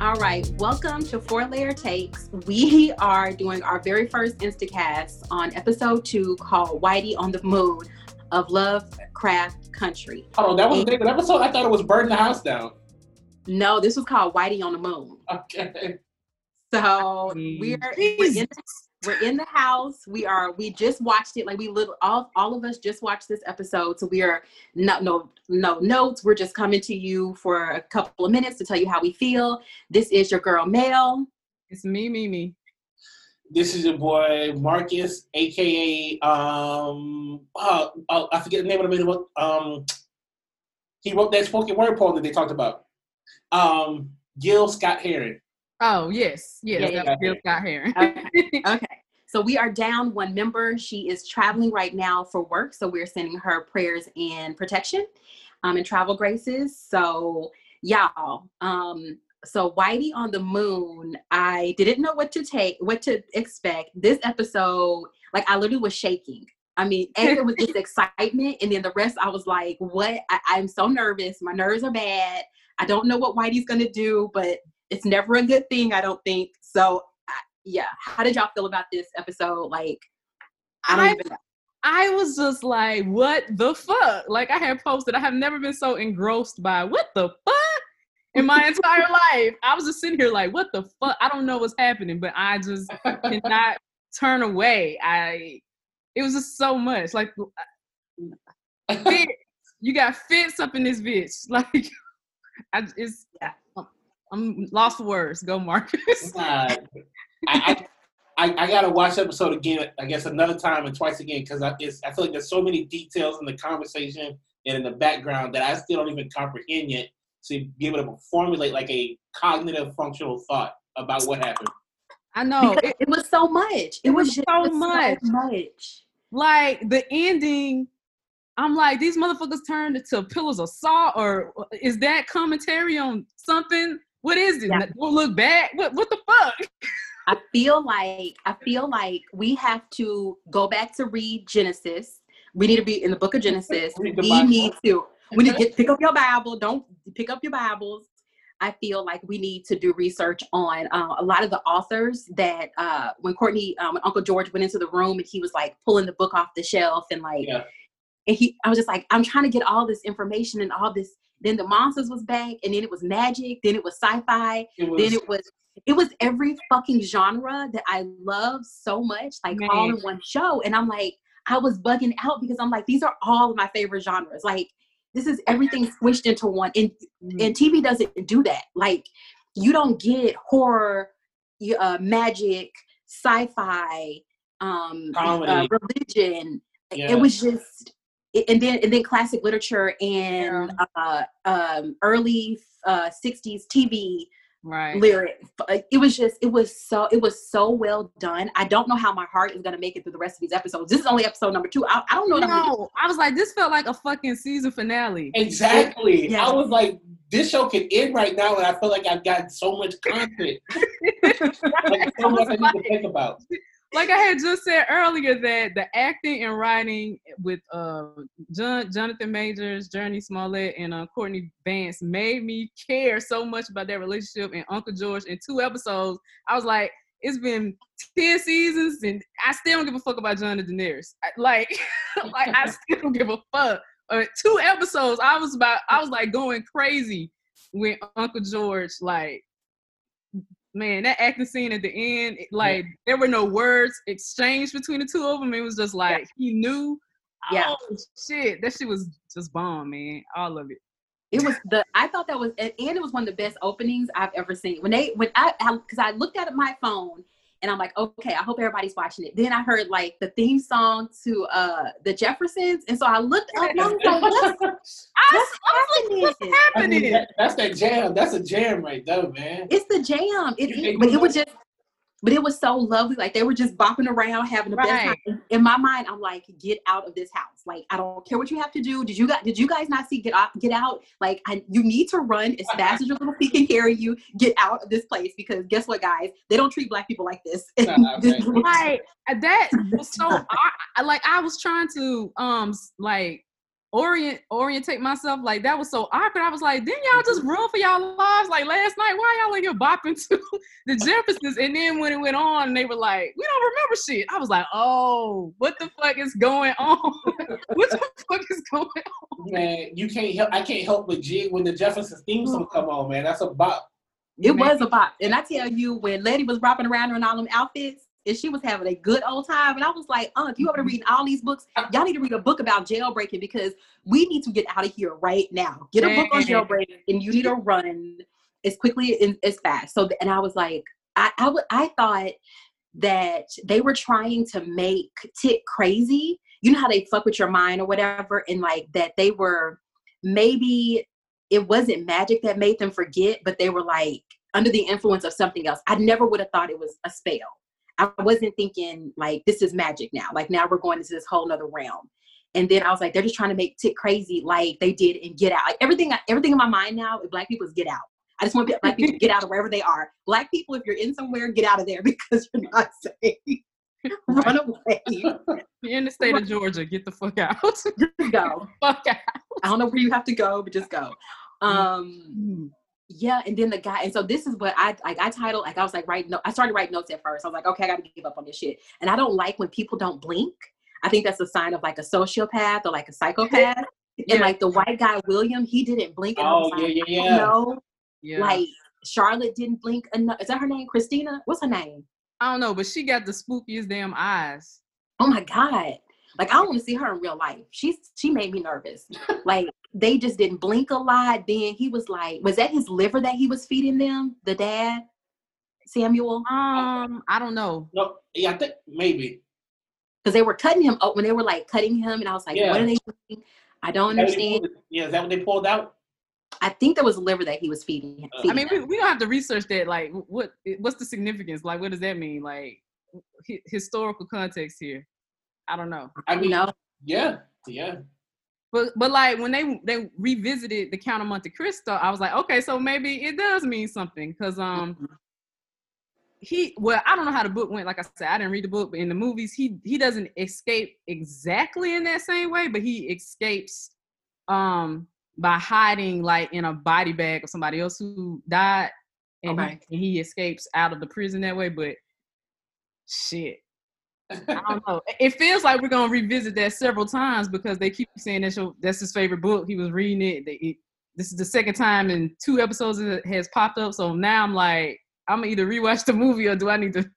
All right, welcome to Four Layer Takes. We are doing our very first Instacast on episode two called Whitey on the Moon of Lovecraft Country. Oh, that was the name of the episode? I thought it was Burn the House Down. No, this was called Whitey on the Moon. Okay. So we're, we're, in, we're in the house. We are we just watched it. Like we little all all of us just watched this episode. So we are no no no notes. We're just coming to you for a couple of minutes to tell you how we feel. This is your girl Mel. It's me, me, me. This is your boy Marcus, aka um oh, oh I forget the name of the man. Um he wrote that spoken word poem that they talked about. Um Gil Scott Heron. Oh yes, yes, Yeah, that was Gil Scott Heron. Okay. okay. So we are down one member. She is traveling right now for work. So we're sending her prayers and protection um, and travel graces. So y'all, um, so Whitey on the Moon, I didn't know what to take, what to expect. This episode, like I literally was shaking. I mean, and it was just excitement, and then the rest, I was like, "What? I, I'm so nervous. My nerves are bad. I don't know what Whitey's gonna do, but it's never a good thing. I don't think so. Yeah. How did y'all feel about this episode? Like, I don't I-. I was just like, what the fuck? Like I had posted, I have never been so engrossed by what the fuck in my entire life. I was just sitting here like, what the fuck? I don't know what's happening, but I just cannot turn away. I it was just so much. Like Fitz, you got fits up in this bitch. Like I it's Yeah. I'm lost for words. Go Marcus. Oh nah, I, I, I gotta watch the episode again. I guess another time and twice again because I, I feel like there's so many details in the conversation and in the background that I still don't even comprehend yet. To be able to formulate like a cognitive functional thought about what happened. I know. It, it, was so much. It, it was, was so it was much. So much. like the ending i'm like these motherfuckers turned into pillars of salt or is that commentary on something what is it Yeah. don't look back what what the fuck I feel like I feel like we have to go back to read Genesis. We need to be in the book of Genesis. We Bible. need to we need to get pick up your Bible. Don't pick up your Bibles. I feel like we need to do research on uh, a lot of the authors that uh, when Courtney, um, when Uncle George went into the room and he was like pulling the book off the shelf and like, Yeah. and he, I was just like, I'm trying to get all this information and all this. Then the monsters was back, and then it was magic, then it was sci-fi, It was, then it was it was every fucking genre that I love so much, like all in one show. And I'm like, I was bugging out because I'm like, these are all of my favorite genres. Like, this is everything squished into one. And and TV doesn't do that. Like, you don't get horror, uh, magic, sci-fi, um, uh, religion. Yeah. It was just, and then and then classic literature and uh, um, early uh, '60s TV right lyric. Uh, it was just, it was so, it was so well done. I don't know how my heart is gonna make it through the rest of these episodes. This is only episode number two. I, I don't know. What I'm gonna no i was like this felt like a fucking season finale exactly. Yeah. I was like, this show can end right now, and I feel like I've got so much content, like so much I need to think about. Like I had just said earlier that the acting and writing with uh Jonathan Majors, Jurnee Smollett, and uh, Courtney Vance made me care so much about their relationship. And Uncle George in two episodes, I was like, it's been ten seasons, and I still don't give a fuck about John Daenerys. Like, like I still don't give a fuck. Uh, two episodes, I was about, I was like going crazy when Uncle George like man, that acting scene at the end, it- like there were no words exchanged between the two of them. It was just like he knew. Yeah. Oh shit, that shit was just bomb, man. All of it. It was the, I thought that was, and it was one of the best openings I've ever seen. When they, when I, because I, looked at my phone and I'm like, okay, I hope everybody's watching it. Then I heard like the theme song to uh the Jeffersons, and so I looked up and I was like, what's, I, what's I was like, what's happening? I mean, that, that's that jam. That's a jam right there, man. It's the jam. It, You is, think but it was just, but it was so lovely. Like they were just bopping around, having the best time. In my mind, I'm like, get out of this house. Like I don't care what you have to do. Did you guys? Did you guys not see get out? Get out. Like I, you need to run as fast as your little feet can carry you. Get out of this place because guess what, guys? They don't treat black people like this. Nah, This- man. Like that was so. I, I- like I was trying to um like orient orientate myself. Like that was so awkward. I was like, didn't y'all just run for y'all lives like last night? Why y'all in here bopping to the Jeffersons? And then when it went on, they were like, we don't remember shit. I was like, oh, what the fuck is going on? what the fuck is going on? Man, you can't help. I can't help but jig when the Jeffersons theme song come on. Man, that's a bop. It was a bop. And I tell you, when Letty was rapping around in all them outfits, and she was having a good old time. And I was like, uh, if you ever read all these books, y'all need to read a book about jailbreaking because we need to get out of here right now. Get a book on jailbreaking and you need to run as quickly and as fast. So, and I was like, I, I, w- I thought that they were trying to make Tick crazy. You know how they fuck with your mind or whatever, and like that they were maybe it wasn't magic that made them forget, but they were like under the influence of something else. I never would have thought it was a spell. I wasn't thinking like this is magic now. Like now we're going into this whole nother realm. And then I was like, they're just trying to make Tick crazy like they did in Get Out. Like everything, everything in my mind now, black people is Get Out. I just want black people to get out of wherever they are. Black people, if you're in somewhere, get out of there because you're not safe. Run away. You're in the state of Georgia. Get the fuck out. go. Fuck out. I don't know where you have to go, but just go. Um, yeah, and then the guy, and so this is what I like. I titled like I was like writing. I started writing notes at first. I was like, okay, I got to give up on this shit. And I don't like when people don't blink. I think that's a sign of like a sociopath or like a psychopath. yeah. And like the white guy William, he didn't blink. And oh like, yeah, yeah, yeah. No, yeah. like Charlotte didn't blink enough. Is that her name? Christina? What's her name? I don't know, but she got the spookiest damn eyes. Oh my god! Like I don't want to see her in real life. She's she made me nervous. like they just didn't blink a lot. Then he was like, was that his liver that he was feeding them? The dad, Samuel. Um, I don't know. No, yeah, I think maybe because they were cutting him up when they were like cutting him, and I was like, yeah. what are they doing? I don't understand. Yeah, is that what they pulled out? I think there was a liver that he was feeding. feeding I mean, we, we, don't have to research that. Like, what what's the significance? Like, what does that mean? Like, h- historical context here. I don't know. I mean, no. yeah, yeah. But but like when they they revisited the Count of Monte Cristo, I was like, okay, so maybe it does mean something because um mm-hmm. he well I don't know how the book went. Like I said, I didn't read the book, but in the movies he he doesn't escape exactly in that same way, but he escapes um by hiding like in a body bag of somebody else who died, and, okay. he, and he escapes out of the prison that way. But shit, I don't know. It feels like we're gonna revisit that several times because they keep saying that's your, that's his favorite book. He was reading it. They, it. This is the second time in two episodes it has popped up. So now I'm like, I'm gonna either rewatch the movie or do I need to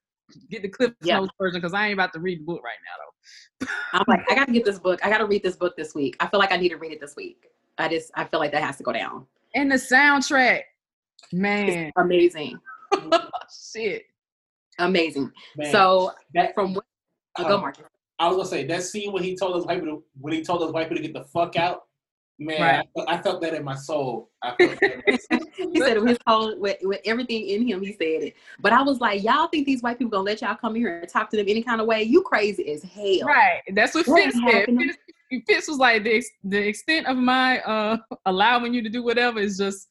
get the clip yeah. Notes version because I ain't about to read the book right now though. I'm like, I gotta get this book. I gotta read this book this week. I feel like I need to read it this week. I just I feel like that has to go down. And the soundtrack, man, it's amazing. Shit, amazing. Man, so that, from what go, Marcus. I was gonna say that scene when he told us white to, when he told us wife to get the fuck out. Man, right. I, I, felt that in my soul. he said his whole with, with everything in him. He said it, but I was like, y'all think these white people gonna let y'all come here and talk to them any kind of way? You crazy as hell. Right. That's what, what Fitz said. Fitz, Fitz was like the the extent of my uh allowing you to do whatever is just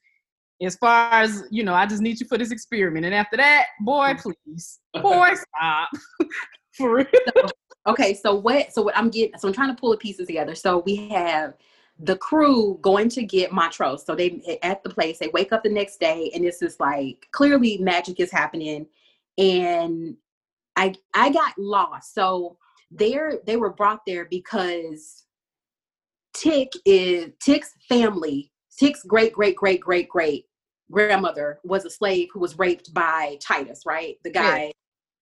as far as you know. I just need you for this experiment, and after that, boy, please, boy, stop. For real. So, okay, so what? So what I'm getting? So I'm trying to pull the pieces together. So we have the crew going to get Montrose. So they at the place. They wake up the next day, and this is like clearly magic is happening, and I I got lost. So there they were brought there because Tick is Tick's family. Tick's great great great great great grandmother was a slave who was raped by Titus, right? The guy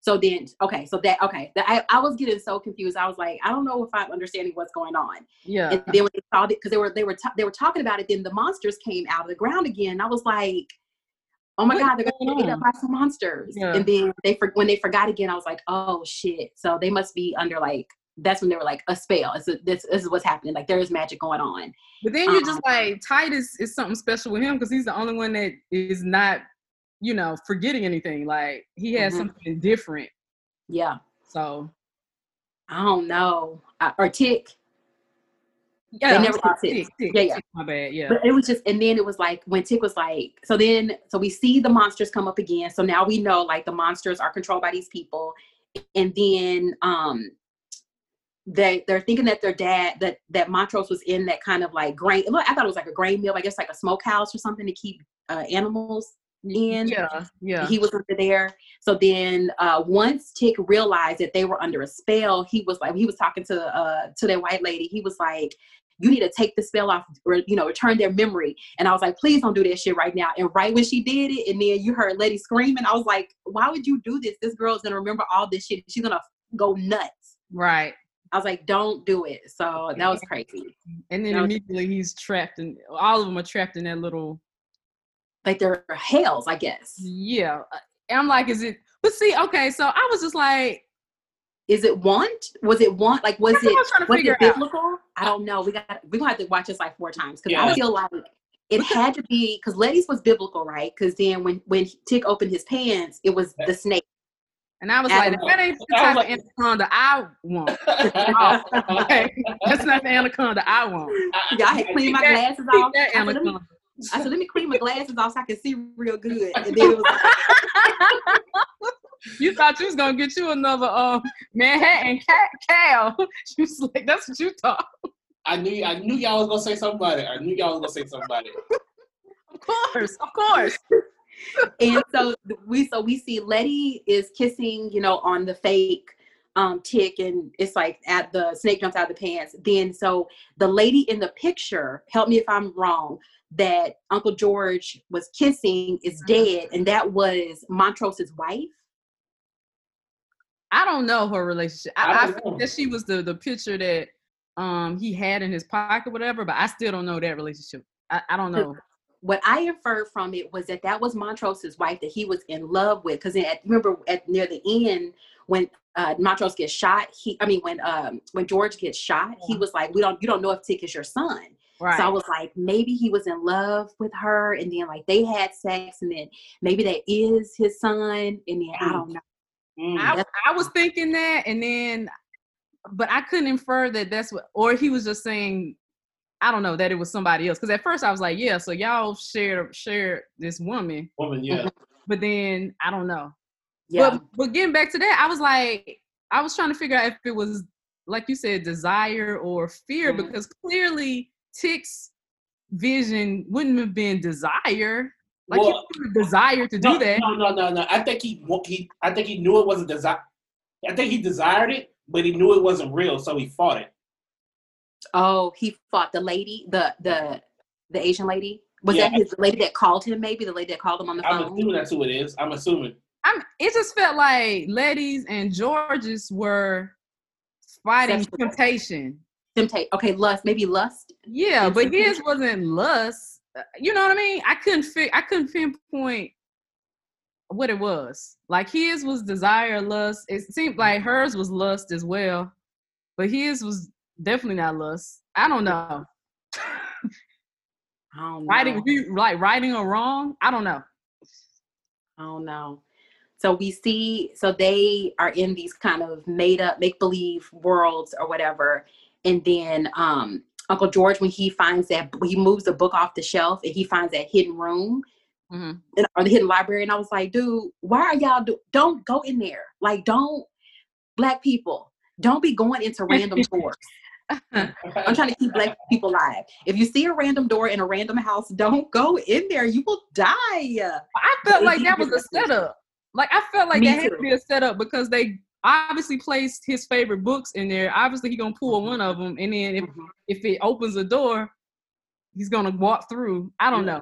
so then, okay, so that okay, that I, I was getting so confused. I was like, I don't know if I'm understanding what's going on. Yeah. And then when they saw it, because they were they were t- they were talking about it, then the monsters came out of the ground again. I was like, oh my god, they're gonna get up by some monsters. Yeah. And then they for, when they forgot again, I was like, oh shit. So they must be under like that's when they were like a spell. It's a, this, this is what's happening. Like there is magic going on. But then you're um, just like Titus is something special with him because he's the only one that is not you know, forgetting anything. Like he has mm-hmm. something different. Yeah. So I don't know. I, or tick. Yeah, they never tick. tick, tick. Yeah, yeah. Tick, my bad. Yeah. But it was just, and then it was like when Tick was like, so then, so we see the monsters come up again. So now we know like the monsters are controlled by these people, and then um they they're thinking that their dad that that Montrose was in that kind of like grain. Look, I thought it was like a grain mill. I guess like a smokehouse or something to keep uh, animals in. Yeah, yeah. He was under there. So then uh, once Tick realized that they were under a spell, he was like he was talking to uh to that white lady. He was like, you need to take the spell off or you know return their memory and i was like please don't do that shit right now and right when she did it and then you heard letty screaming i was like why would you do this this girl's gonna remember all this shit she's gonna go nuts right i was like don't do it so that was crazy and then That was- immediately he's trapped and all of them are trapped in that little like they're hails, i guess. Yeah uh, and i'm like is it but see okay so i was just like is it want? Was it want like was it I'm trying to was figure it out. biblical? I don't know. We got we're gonna have to watch this like four times because Yeah. i feel like it had to be because letty's was biblical right? Because then when when tick opened his pants it was the snake. And i was Adam- like that ain't the I was type like- of anaconda i want okay that's not the anaconda i want. Yeah, I had cleaned my that- glasses off. that I said, anaconda. I said, let me clean my glasses off so I can see real good. And then it was like, you thought you was gonna get you another um Manhattan cat cow. She was like, that's what you thought. I knew I knew y'all was gonna say something about it. I knew y'all was gonna say something about it. Of course, of course. and so we so we see Letty is kissing, you know, on the fake um tick and it's like at the snake jumps out of the pants. Then so the lady in the picture, help me if I'm wrong, that Uncle George was kissing is dead, and that was Montrose's wife. I don't know her relationship. I, I I, think that she was the the picture that um he had in his pocket, whatever. But I still don't know that relationship. I, I don't know. what I inferred from it was that that was Montrose's wife that he was in love with. Because remember at near the end when uh, Montrose gets shot, he I mean when um when George gets shot, he was like, "We don't you don't know if Tick is your son." Right. So I was like, maybe he was in love with her, and then like they had sex, and then maybe that is his son, and then I don't know. Mm. I, I was thinking that, and then, but I couldn't infer that that's what, or he was just saying, I don't know, that it was somebody else. Because at first I was like, yeah, so y'all shared shared this woman, Woman, yeah. but then I don't know. Yeah, But but getting back to that, I was like, I was trying to figure out if it was like you said, desire or fear, Mhm. because clearly Tick's vision wouldn't have been desire. Like he Well, wouldn't have desired to do that. No, no, no, no. I think he, he I think he knew it wasn't desire. I think he desired it, but he knew it wasn't real, so he fought it. oh, he fought the lady, the the the Asian lady. Was Yeah. that his the lady that called him? Maybe the lady that called him on the phone? I'm assuming that's who it is. I'm assuming. I'm it just felt like Letty's and George's were fighting Sexual. temptation. Temptate. Okay, lust. Maybe lust. Yeah, but temptation. his wasn't lust. Uh, You know what I mean? I couldn't fi- I couldn't pinpoint what it was. Like his was desire, lust. It seemed like hers was lust as well, but his was definitely not lust. I don't know. I don't know. You- like writing or wrong? I don't know. I don't know. So we see, so they are in these kind of made up, make believe worlds or whatever. And then um, Uncle George, when he finds that, he moves the book off the shelf and he finds that hidden room Mhm. in, or the hidden library. And I was like, dude, why are y'all, do- don't go in there. Like, don't, black people, don't be going into random doors. I'm trying to keep black people alive. If you see a random door in a random house, don't go in there. You will die. I felt like that was a setup. Like I felt like Me that had to be a setup because they obviously placed his favorite books in there. Obviously, he gonna pull one of them, and then if Mhm. if it opens a door, he's gonna walk through. I don't know.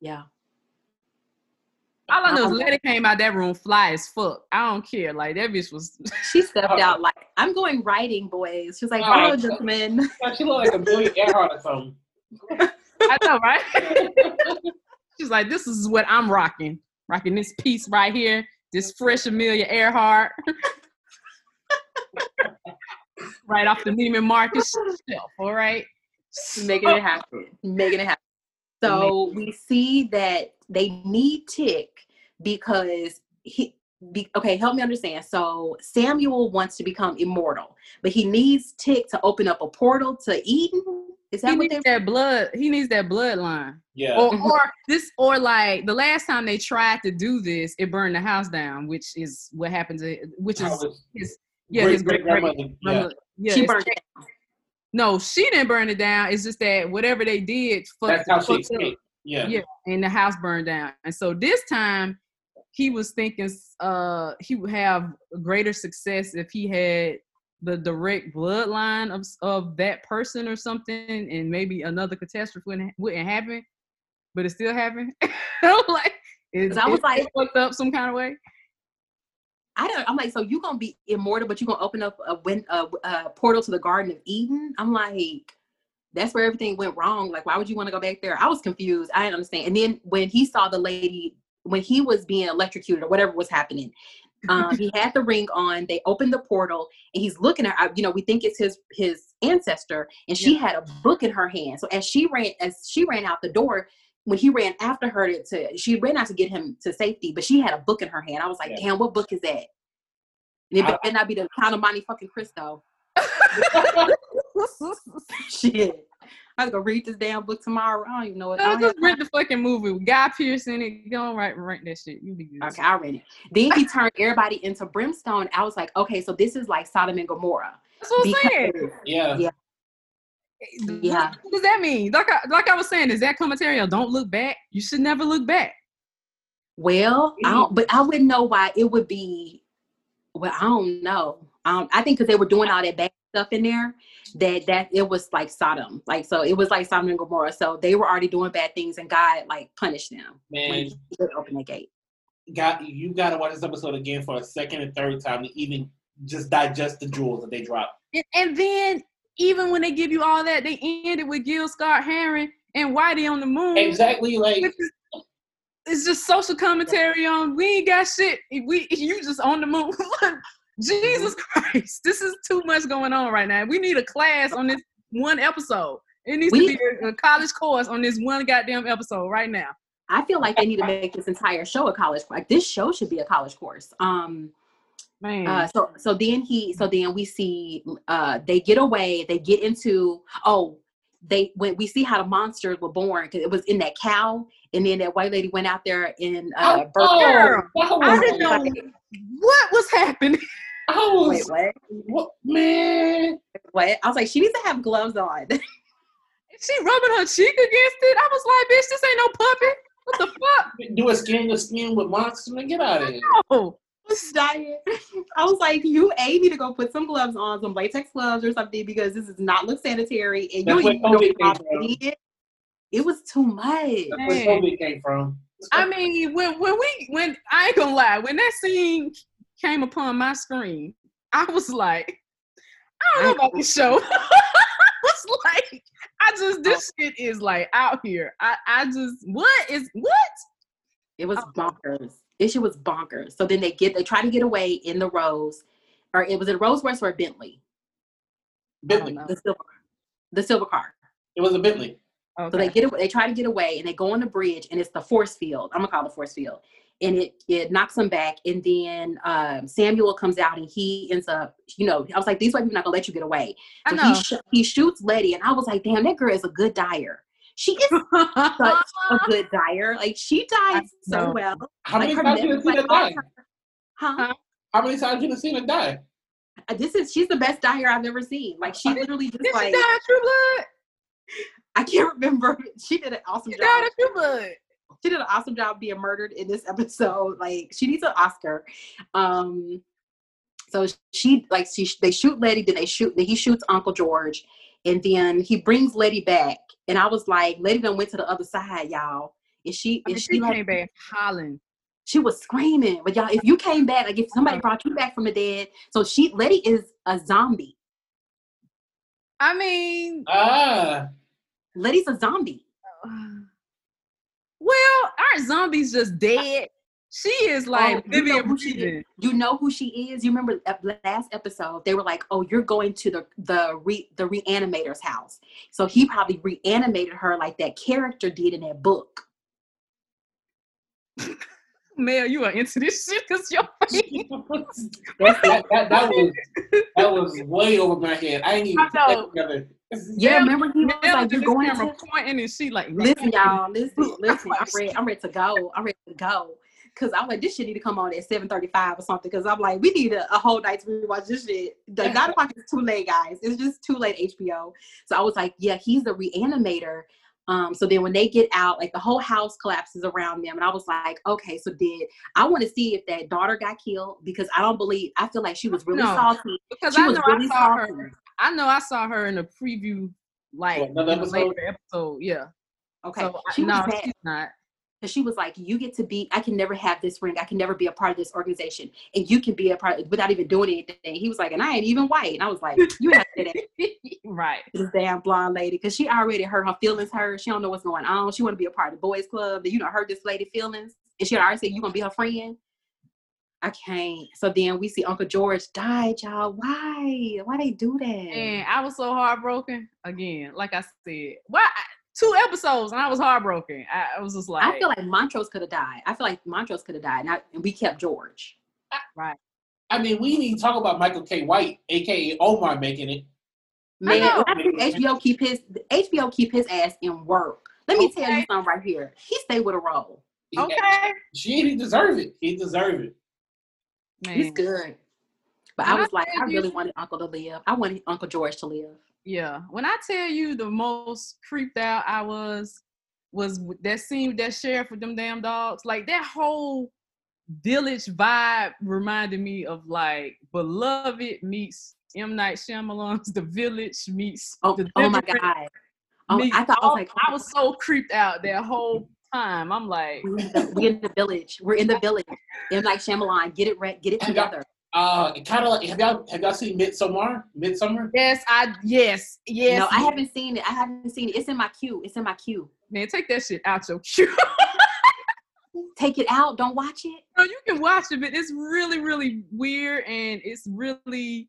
Yeah. All I know is Letty came out that room fly as fuck. I don't care. Like that bitch was. She stepped Oh. out like, I'm going writing, boys. She was like, Oh. hello, gentlemen. she looked like Amelia Earhart or something. I know, right? She's like, this is what I'm rocking. Rocking this piece right here. This fresh Amelia Earhart. right off the Neiman Marcus shelf. All right. Making it happen. Making it happen. So we see that they need Tick because he be, okay, help me understand. So Samuel wants to become immortal, but he needs Tick to open up a portal to Eden. Is that he what needs they that blood. He needs that bloodline. Yeah. Or, Mhm. or this, or like the last time they tried to do this, it burned the house down, which is what happened to, which is his, yeah, great his great great grandmother. Yeah. yeah, she burned it. No, she didn't burn it down. It's just that whatever they did, fucked, That's how she escaped. Yeah. Yeah, and the house burned down. And so this time, he was thinking uh he would have greater success if he had the direct bloodline of of that person or something, and maybe another catastrophe wouldn't, wouldn't happen. But it still happened. Like, 'Cause I was like- fucked up some kind of way. I don't. I'm like, so you gonna be immortal, but you gonna open up a, win, a, a portal to the Garden of Eden? I'm like, that's where everything went wrong. Like, why would you want to go back there? I was confused. I didn't understand. And then when he saw the lady, when he was being electrocuted or whatever was happening, um, he had the ring on. They opened the portal, and he's looking at. You know, we think it's his his ancestor, and she had a book in her hand. So as she ran, as she ran out the door. When he ran after her to, to, she ran out to get him to safety, but she had a book in her hand. I was like, Yeah. damn, what book is that? And it I- better not be the Count of Monte fucking Cristo. Shit. I have to go read this damn book tomorrow. I don't even know what. I don't just have rent the fucking movie. with Guy Pearce in it. Go on, right, rent that shit. You be good. Okay, I'll read it. Then he turned everybody into brimstone. I was like, okay, so this is like Sodom and Gomorrah. That's what I'm saying. Yeah. Yeah. Yeah. What does that mean? Like I, like I was saying, is that commentary don't look back? You should never look back. well, I don't, but I wouldn't know why it would be. Well, I don't know. Um, I think because they were doing all that bad stuff in there, that that it was like Sodom, like so it was like Sodom and Gomorrah. So they were already doing bad things, and God like punished them when Man, He open the gate. got you got to watch this episode again for a second and third time to even just digest the jewels that they drop. And, and then even when they give you all that, they ended with Gil Scott Heron and Whitey on the moon. Exactly, like It's just social commentary on we ain't got shit. We you just on the moon. Jesus Christ, this is too much going on right now. We need a class on this one episode. It needs We- to be a, college course on this one goddamn episode right now. I feel like they need to make this entire show a college. Like this show should be a college course. Um. Man, Uh. So so then he so then we see uh they get away. They get into oh they when we see how the monsters were born because it was in that cow and then that white lady went out there and uh oh, birthed. Girl, that was, I didn't know what was happening. I was, Wait, what? what, man? What? I was like, she needs to have gloves on. She rubbing her cheek against it. I was like, bitch, this ain't no puppet. What the fuck? Do a skin to skin with monsters and get out of here. Was dying. I was like, you A need to go put some gloves on, some latex gloves or something, because this does not look sanitary. And That's you where even know COVID how came from. It was too much. That's where Man. COVID came from. I mean, when when we when I ain't gonna lie, when that scene came upon my screen, I was like, I don't know about this show. I was like, I just this oh. shit is like out here. I I just what is what? It was Oh. bonkers. This shit was bonkers. So then they get they try to get away in the Rose, or it was it Rolls Royce or a Bentley, Bentley. the silver, the silver car. It was a Bentley. Okay. So they get away, they try to get away and they go on the bridge and it's the force field. I'm gonna call it the force field. And it it knocks them back. And then um, Samuel comes out and he ends up, you know, I was like, these white people not gonna let you get away. I know. he sh- he shoots Letty, and I was like, damn, that girl is a good dyer. She is such a good dyer. Like she dies so well. How like many her times you neck- seen her like, all die? Huh? How many times you seen her die? Uh, This is she's the best dyer I've ever seen. Like she literally just Did she like die of True Blood? I can't remember. She did an awesome She job. died of True Blood. She did an awesome job being murdered in this episode. Like she needs an Oscar. Um, so she like she they shoot Letty, then they shoot then he shoots Uncle George, and then he brings Letty back. And I was like, Letty done went to the other side, y'all. And she I mean, she she like came back hollering. she was screaming? But y'all, if you came back, like if somebody brought you back from the dead, so she Letty is a zombie. I mean, Ah, Letty's a zombie. Well, aren't zombies just dead? She is oh, like Oh, you know who she breathing. You know who she is. You remember last episode? They were like, "Oh, you're going to the the re, the reanimator's house." So he probably reanimated her like that character did in that book. Mel, you are into this shit because your face. that, that, that was that was way over my head. I ain't even I put that together. Yeah, remember he was like, "You're going camera to." pointing and she like Listen, y'all. Listen, listen. I'm ready. I'm ready to go. I'm ready to go. because I was like, this shit need to come on at 7:35 or something. Because I'm like, we need a, a whole night to rewatch this shit. The nine o'clock is too late, guys. It's just too late, HBO. So I was like, yeah, he's the reanimator. Um, so then when they get out, like the whole house collapses around them. And I was like, okay, so did I want to see if that daughter got killed? Because I don't believe I feel like she was really No, salty. Because She I was know really I saw salty. her. I know I saw her in a preview, like What, another episode? later episode. Yeah. Okay. So she was no, mad. she's not. And she was like, You get to be, I can never have this ring. I can never be a part of this organization. And you can be a part without even doing anything. He was like, And I ain't even white. And I was like, You have to say that right. this damn blonde lady because she already hurt her feelings hurt. She don't know what's going on. She want to be a part of the boys club. Then you know hurt this lady feelings. And she already said you gonna be her friend. I can't. So then we see Uncle George died, y'all. Why? Why they do that? And I was so heartbroken. Again, like I said, why two episodes and I was heartbroken. I, I was just like, I feel like Montrose could have died. I feel like Montrose could have died, and, I, and we kept George. Right. I mean, we need to talk about Michael K. White, aka Omar, making it. Man, know. I think HBO keep his HBO keep his ass in work. Let me tell you something right here. He stay with a role. He- okay, She he deserve it. He deserve it. Man. He's good. But When I I was like, tell I you- really wanted Uncle to live. I wanted Uncle George to live. Yeah. When I tell you the most creeped out I was, was that scene with that sheriff with them damn dogs. Like that whole village vibe reminded me of like Beloved meets M Night Shyamalan's The Village meets Oh, the oh my god. Oh, I thought I was like, I was so creeped out that whole time. I'm like, we're in, the, we're in the village. We're in the village. In like Shyamalan, get it right, get it together. Uh, kind of like have y'all have y'all seen Midsommar? Midsommar? yes, I yes, yes. no, I haven't seen it. I haven't seen it. It's in my queue. It's in my queue. Man, take that shit out your queue. Take it out. Don't watch it. No, you can watch it, but it's really, really weird and it's really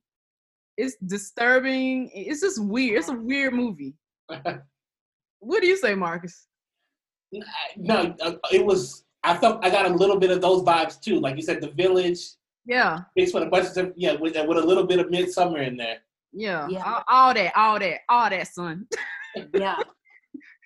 it's disturbing. It's just weird. It's a weird movie. What do you say, Marcus? No, uh, it was. I felt I got a little bit of those vibes too. Like you said, the village Yeah, mixed with a bunch of yeah, with, with a little bit of Midsommar in there. yeah. Yeah. All, all that, all that, all that, son. Yeah.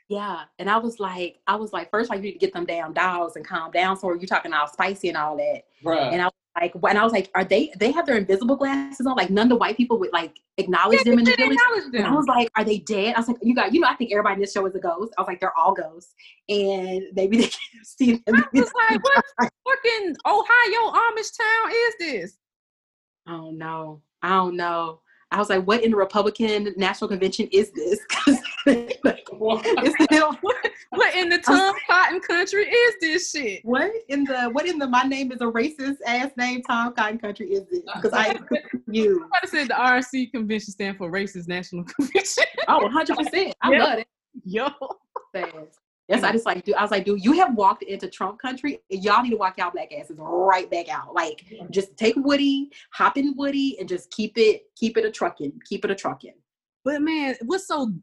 Yeah. And I was like, I was like, first, like, you need to get them damn dogs and calm down. So you're talking all spicy and all that. Bruh. And I was like, when I was like, are they, they have their invisible glasses on? Like, none of the white people would like acknowledge Yeah, them in the village. And I was like, are they dead? I was like, you got, you know, I think everybody in this show is a ghost. I was like, they're all ghosts. And maybe they can see them. I was like, what fucking Ohio Amish town is this? I don't know. I don't know. I was like, what in the Republican National Convention is this? 'Cause, like, it's still, What in the Tom Cotton country is this shit? what in the what in the my name is a racist ass name Tom Cotton Country is this? Uh, because I you. I said the RNC convention stand for Racist National Convention. Oh, 100 percent. I Yeah. love it. Yo. Fast. Yes, I just like do. I was like, dude, you have walked into Trump country. and Y'all need to walk y'all black asses right back out. Like, just take Woody, hop in Woody, and just keep it, keep it a trucking, keep it a trucking. But man, what's so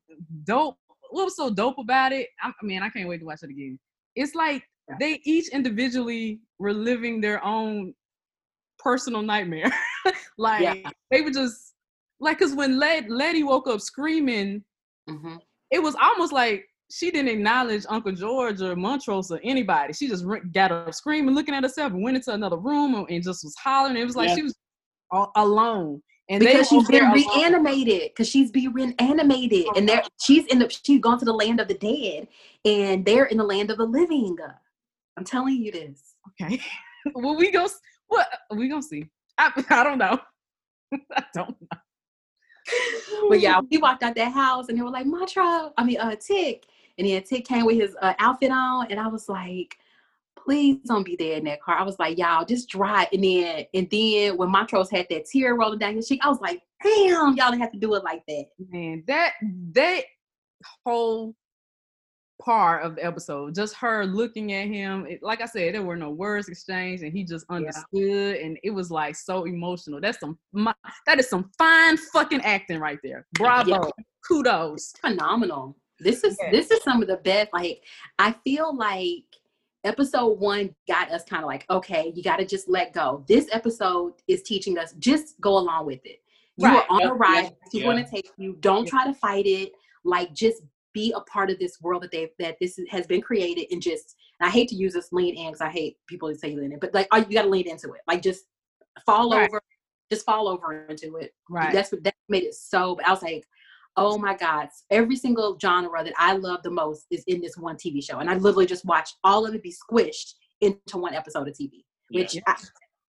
dope? What was so dope about it? I mean, I can't wait to watch it again. It's like they each individually were living their own personal nightmare. like Yeah. they were just like, cause when Led- Letty woke up screaming, hmm it was almost like she didn't acknowledge Uncle George or Montrose or anybody. She just got up screaming, looking at herself, and went into another room and- and just was hollering. It was like Yeah. she was alone. And Because she's been over there alone. reanimated. Because she's been reanimated, and there she's in the she's gone to the land of the dead, and they're in the land of the living. I'm telling you this. Okay. well, we go. What we gonna see? I, I don't know. I don't know. But yeah, we walked out that house and they were like, Mantra, I mean, uh, Tick. And then Tick came with his uh, outfit on, and I was like, please don't be there in that car. I was like, y'all, just drive. And then, and then when Montrose had that tear rolling down his cheek, I was like, damn, y'all didn't have to do it like that. Man, that that whole part of the episode, just her looking at him. It, like I said, there were no words exchanged, and he just understood, and it was like so emotional. That's some my, that is some fine fucking acting right there. Bravo, kudos. Phenomenal. This is Yeah. this is some of the best. Like, I feel like episode one got us kind of like, okay, you got to just let go. This episode is teaching us just go along with it. You Right. are on Yeah, a ride. yeah, You're yeah. going to take you. Don't Yeah. try to fight it. Like, just be a part of this world that they that this has been created and just and I hate to use this lean in because I hate people who say lean in, but like oh, you got to lean into it. Like just fall Right. over, just fall over into it. Right. That's what that made it so. I was like, oh my god, every single genre that I love the most is in this one TV show, and I literally just watched all of it be squished into one episode of TV, which Yeah. I,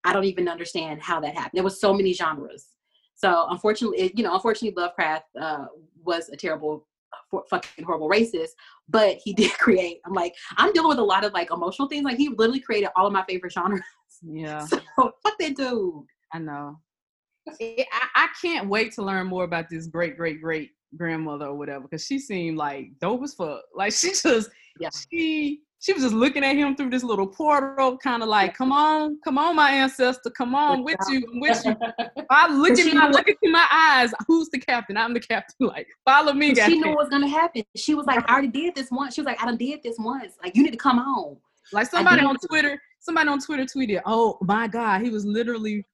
I don't even understand how that happened. There was so many genres. So unfortunately, it- you know, unfortunately, Lovecraft uh, was a terrible, f- fucking horrible racist, but he did create. I'm like, I'm dealing with a lot of like emotional things. Like he literally created all of my favorite genres. yeah. So fuck that dude. I know. I, I can't wait to learn more about this great great great grandmother or whatever because she seemed like dope as fuck. Like she just Yeah. she she was just looking at him through this little portal, kind of like, "Come on, come on, my ancestor, come on, with you, I'm with you." I look at my look into my eyes. Who's the captain? I'm the captain. Like, follow me, she knew what was gonna happen. She was like, I already did this once. She was like, I done did this once. Like you need to come on. Like somebody on. Twitter, somebody on Twitter tweeted, "Oh my God, he was literally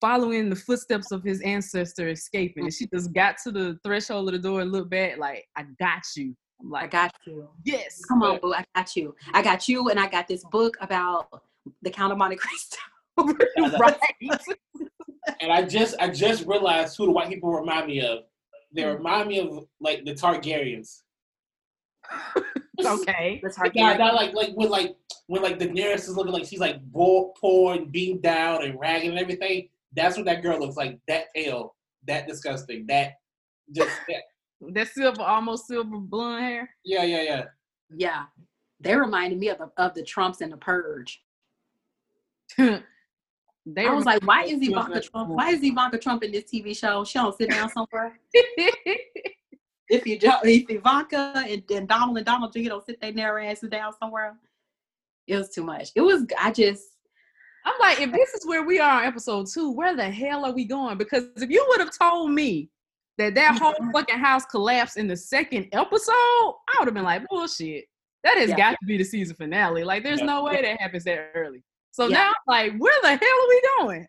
following the footsteps of his ancestor escaping." And she just got to the threshold of the door and looked back, like, "I got you." I'm like, I got you. "Yes, Come on, boo. I got you. I got you, and I got this book about the Count of Monte Cristo. right." and I just I just realized who the white people remind me of. They Hmm. remind me of like the Targaryens. okay. The hard. Yeah, that like like when like when like Daenerys is looking like she's like poor and beaten down and ragged and everything. That's what that girl looks like. That pale, that disgusting, that just that. That silver, almost silver blonde hair. Yeah, yeah, yeah. Yeah, they reminded me of the of the Trumps and the Purge. they I was like, why is Ivanka Trump? Why is Ivanka Trump in this TV show? She don't sit down somewhere. if you jo- if Ivanka and, and Donald and Donald Jr. don't sit their narrow asses down somewhere, it was too much. It was. I just. I'm like, if this is where we are on episode two, where the hell are we going? Because if you would have told me that that whole fucking house collapsed in the second episode, I would have been like, bullshit. That has Yeah. got to be the season finale. Like, there's Yeah. no way that happens that early. So Yeah. now, I'm like, where the hell are we going?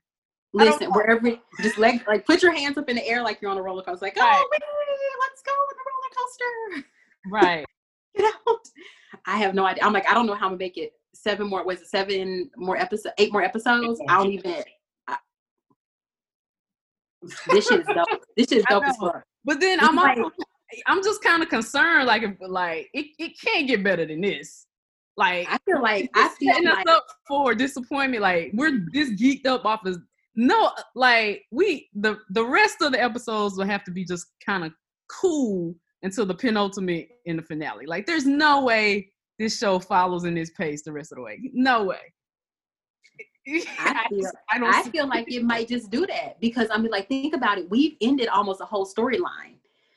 Listen, wherever, just like, like put your hands up in the air like you're on a roller coaster. Like, Right. oh, wait, let's go on the roller coaster. Right. Get out. I have no idea. I'm like, I don't know how I'm gonna make it. Seven more, was it seven more episodes? Eight more episodes? I don't even. I, this is dope. This is dope as fuck. But then It's I'm like- also, I'm just kind of concerned, like, if, like it, it can't get better than this. Like, I feel like I feel setting like us up for disappointment. Like we're this geeked up off of no, like we the the rest of the episodes will have to be just kind of cool until the penultimate in the finale. Like there's no way this show follows in this pace the rest of the way. No way. I feel- just- I don't I see- feel like it might just do that because I mean, like, think about it. We've ended almost a whole storyline.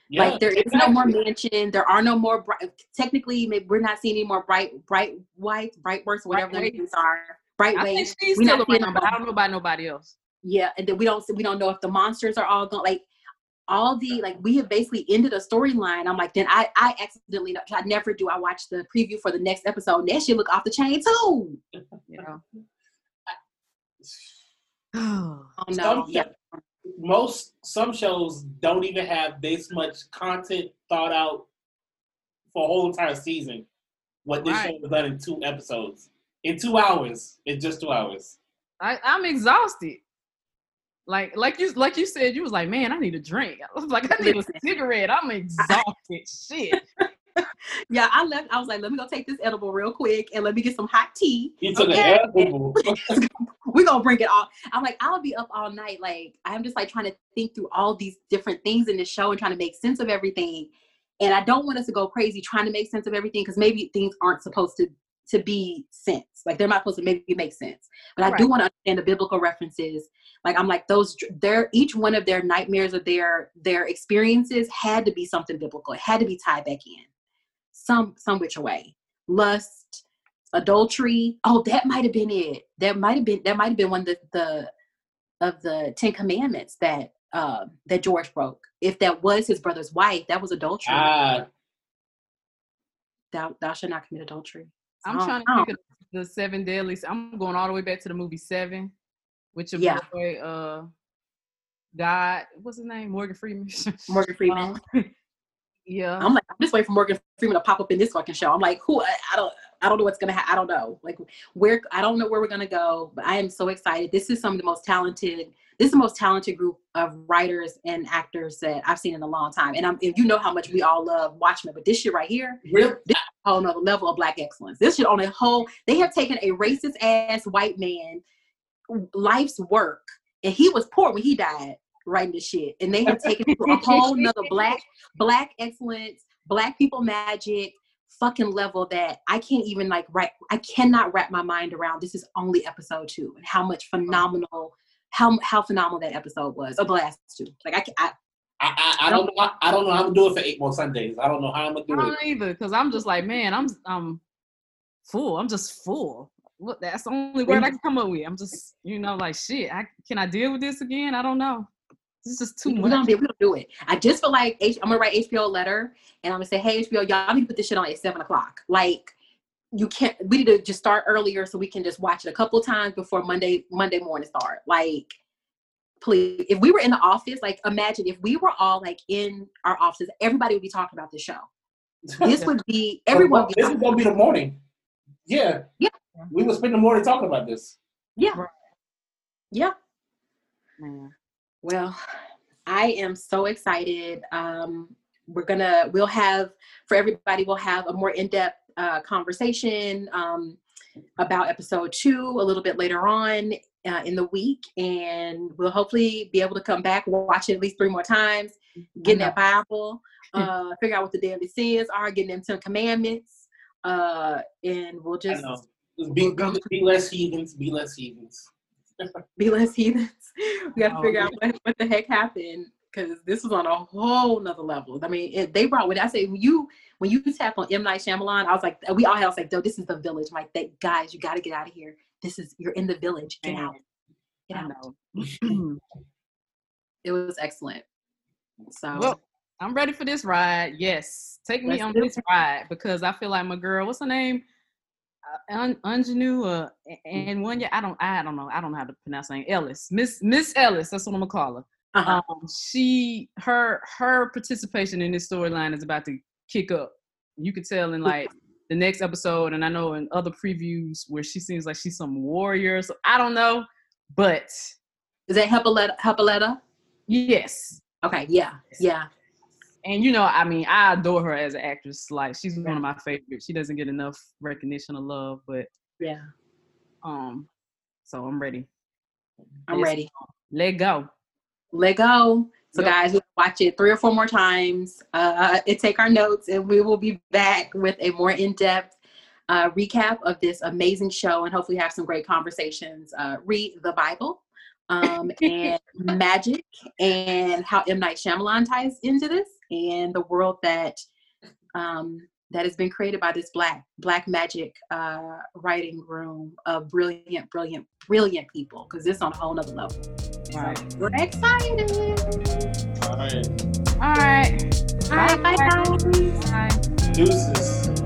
yeah like there is no more exactly. mansion. There are no more bright. Technically, maybe we're not seeing any more bright, bright whites, bright works, whatever Bright their names are. Bright I think she's We're still not seeing around, but I don't know about nobody else. Yeah, and then we don't we don't know if the monsters are all gone. Like all the like we have basically ended a storyline. I'm like, then I I accidentally I never do. I watch the preview for the next episode. And that shit look off the chain too. You know. Oh, Oh no, Some yeah, most some shows don't even have this much content thought out for a whole entire season. What this Right. show was done in two episodes, in two hours. It's just two hours. I, I'm exhausted. Like like you like you said, you was like, man, I need a drink. I was like, I need a cigarette. I'm exhausted. Shit. yeah. I left. I was like, let me go take this edible real quick and let me get some hot tea. You took Okay. an edible. We're gonna bring it all. I'm like, I'll be up all night. Like, I'm just like trying to think through all these different things in the show and trying to make sense of everything. And I don't want us to go crazy trying to make sense of everything because maybe things aren't supposed to to be sense. Like they're not supposed to maybe make sense. But I do want to understand the biblical references. Like I'm like those their each one of their nightmares or their their experiences had to be something biblical. It had to be tied back in. Some some which way. Lust, adultery. Oh, that might have been it. That might have been that might have been one of the, the of the Ten Commandments that uh, that George broke. If that was his brother's wife, that was adultery. ah, thou, thou shalt not commit adultery. I'm Oh, trying to oh. think of the seven deadly. I'm going all the way back to the movie Seven, with your Yeah. boy, uh, God, what's his name? Morgan Freeman. Morgan Freeman. Um, Yeah. I'm like, I'm just waiting for Morgan Freeman to pop up in this fucking show. I'm like, who? I, I don't, I don't know what's gonna happen. I don't know. Like, where? I don't know where we're gonna go. But I am so excited. This is some of the most talented. This is the most talented group of writers and actors that I've seen in a long time. And I'm, if you know how much we all love Watchmen, but this shit right here, Really? whole another level of black excellence. This shit on a whole. They have taken a racist ass white man life's work, and he was poor when he died writing this shit, and they have taken a whole nother black black excellence, black people magic fucking level that I can't even like write. I cannot wrap my mind around. This is only episode two, and how much oh. phenomenal. How, how phenomenal that episode was, or the last two. Like I, can- I I, I, I don't know. how- I don't know how to do it for eight more Sundays. I don't know how I'm gonna I do don't it. either, because I'm just like, man, I'm I'm full. I'm just full. What that's the only word I can come up with. I'm just, you know, like shit. I can I deal with this again? I don't know. This is just too we much. don't, we don't do it. I just feel like H, I'm gonna write HBO a letter and I'm gonna say, hey HBO, y'all need to put this shit on at seven o'clock. Like you can't. We need to just start earlier so we can just watch it a couple times before Monday Monday morning start. Like please, if we were in the office, like imagine if we were all like in our offices, everybody would be talking about the show. This would be everyone. Would be This is gonna be the morning. Yeah. Yeah. We would spend the morning talking about this. yeah, yeah. Man. Well, I am so excited. Um, we're gonna we'll have for everybody we'll have a more in-depth uh, conversation um, about episode two a little bit later on uh, in the week, and we'll hopefully be able to come back, watch it at least three more times, get that Bible, uh, figure out what the daily sins are, getting them Ten Commandments, uh, and we'll just Be, be, be less heathens. Be less heathens. be less heathens. we got to Oh, figure out what, what the heck happened because this was on a whole nother level. I mean, it, they brought when I say when you when you tap on M Night Shyamalan, I was like, we all had I was like, "Yo, this is the village. I'm like, that guys, you got to get out of here. This is you're in the village. Get out. Get I out. know. It was excellent. So well, I'm ready for this ride. Yes, take me Let's on this ride because I feel like my girl. What's her name? Uh, Aunjanue uh, and one year I don't I don't know I don't know how to pronounce her name Ellis Miss Miss Ellis that's what I'm gonna call her. Uh-huh. Um, she her her participation in this storyline is about to kick up. You could tell in like the next episode, and I know in other previews where she seems like she's some warrior. So I don't know, but is that Hippolyta? Hippolyta? yes, Okay. Yeah. Yeah. and you know, I mean, I adore her as an actress. Like she's one of my favorites. She doesn't get enough recognition or love, but Yeah. um, so I'm ready. I'm ready. Let go. Let go. So Yep. guys, we'll watch it three or four more times. Uh, and take our notes, and we will be back with a more in-depth uh, recap of this amazing show, and hopefully have some great conversations. Uh, read the Bible um, and magic, and how M Night Shyamalan ties into this, and the world that um, that has been created by this black black magic uh, writing room of brilliant, brilliant, brilliant people. Because this on a whole nother level. Right. We're excited. All right. All right. All right, bye, guys. Bye. Deuces.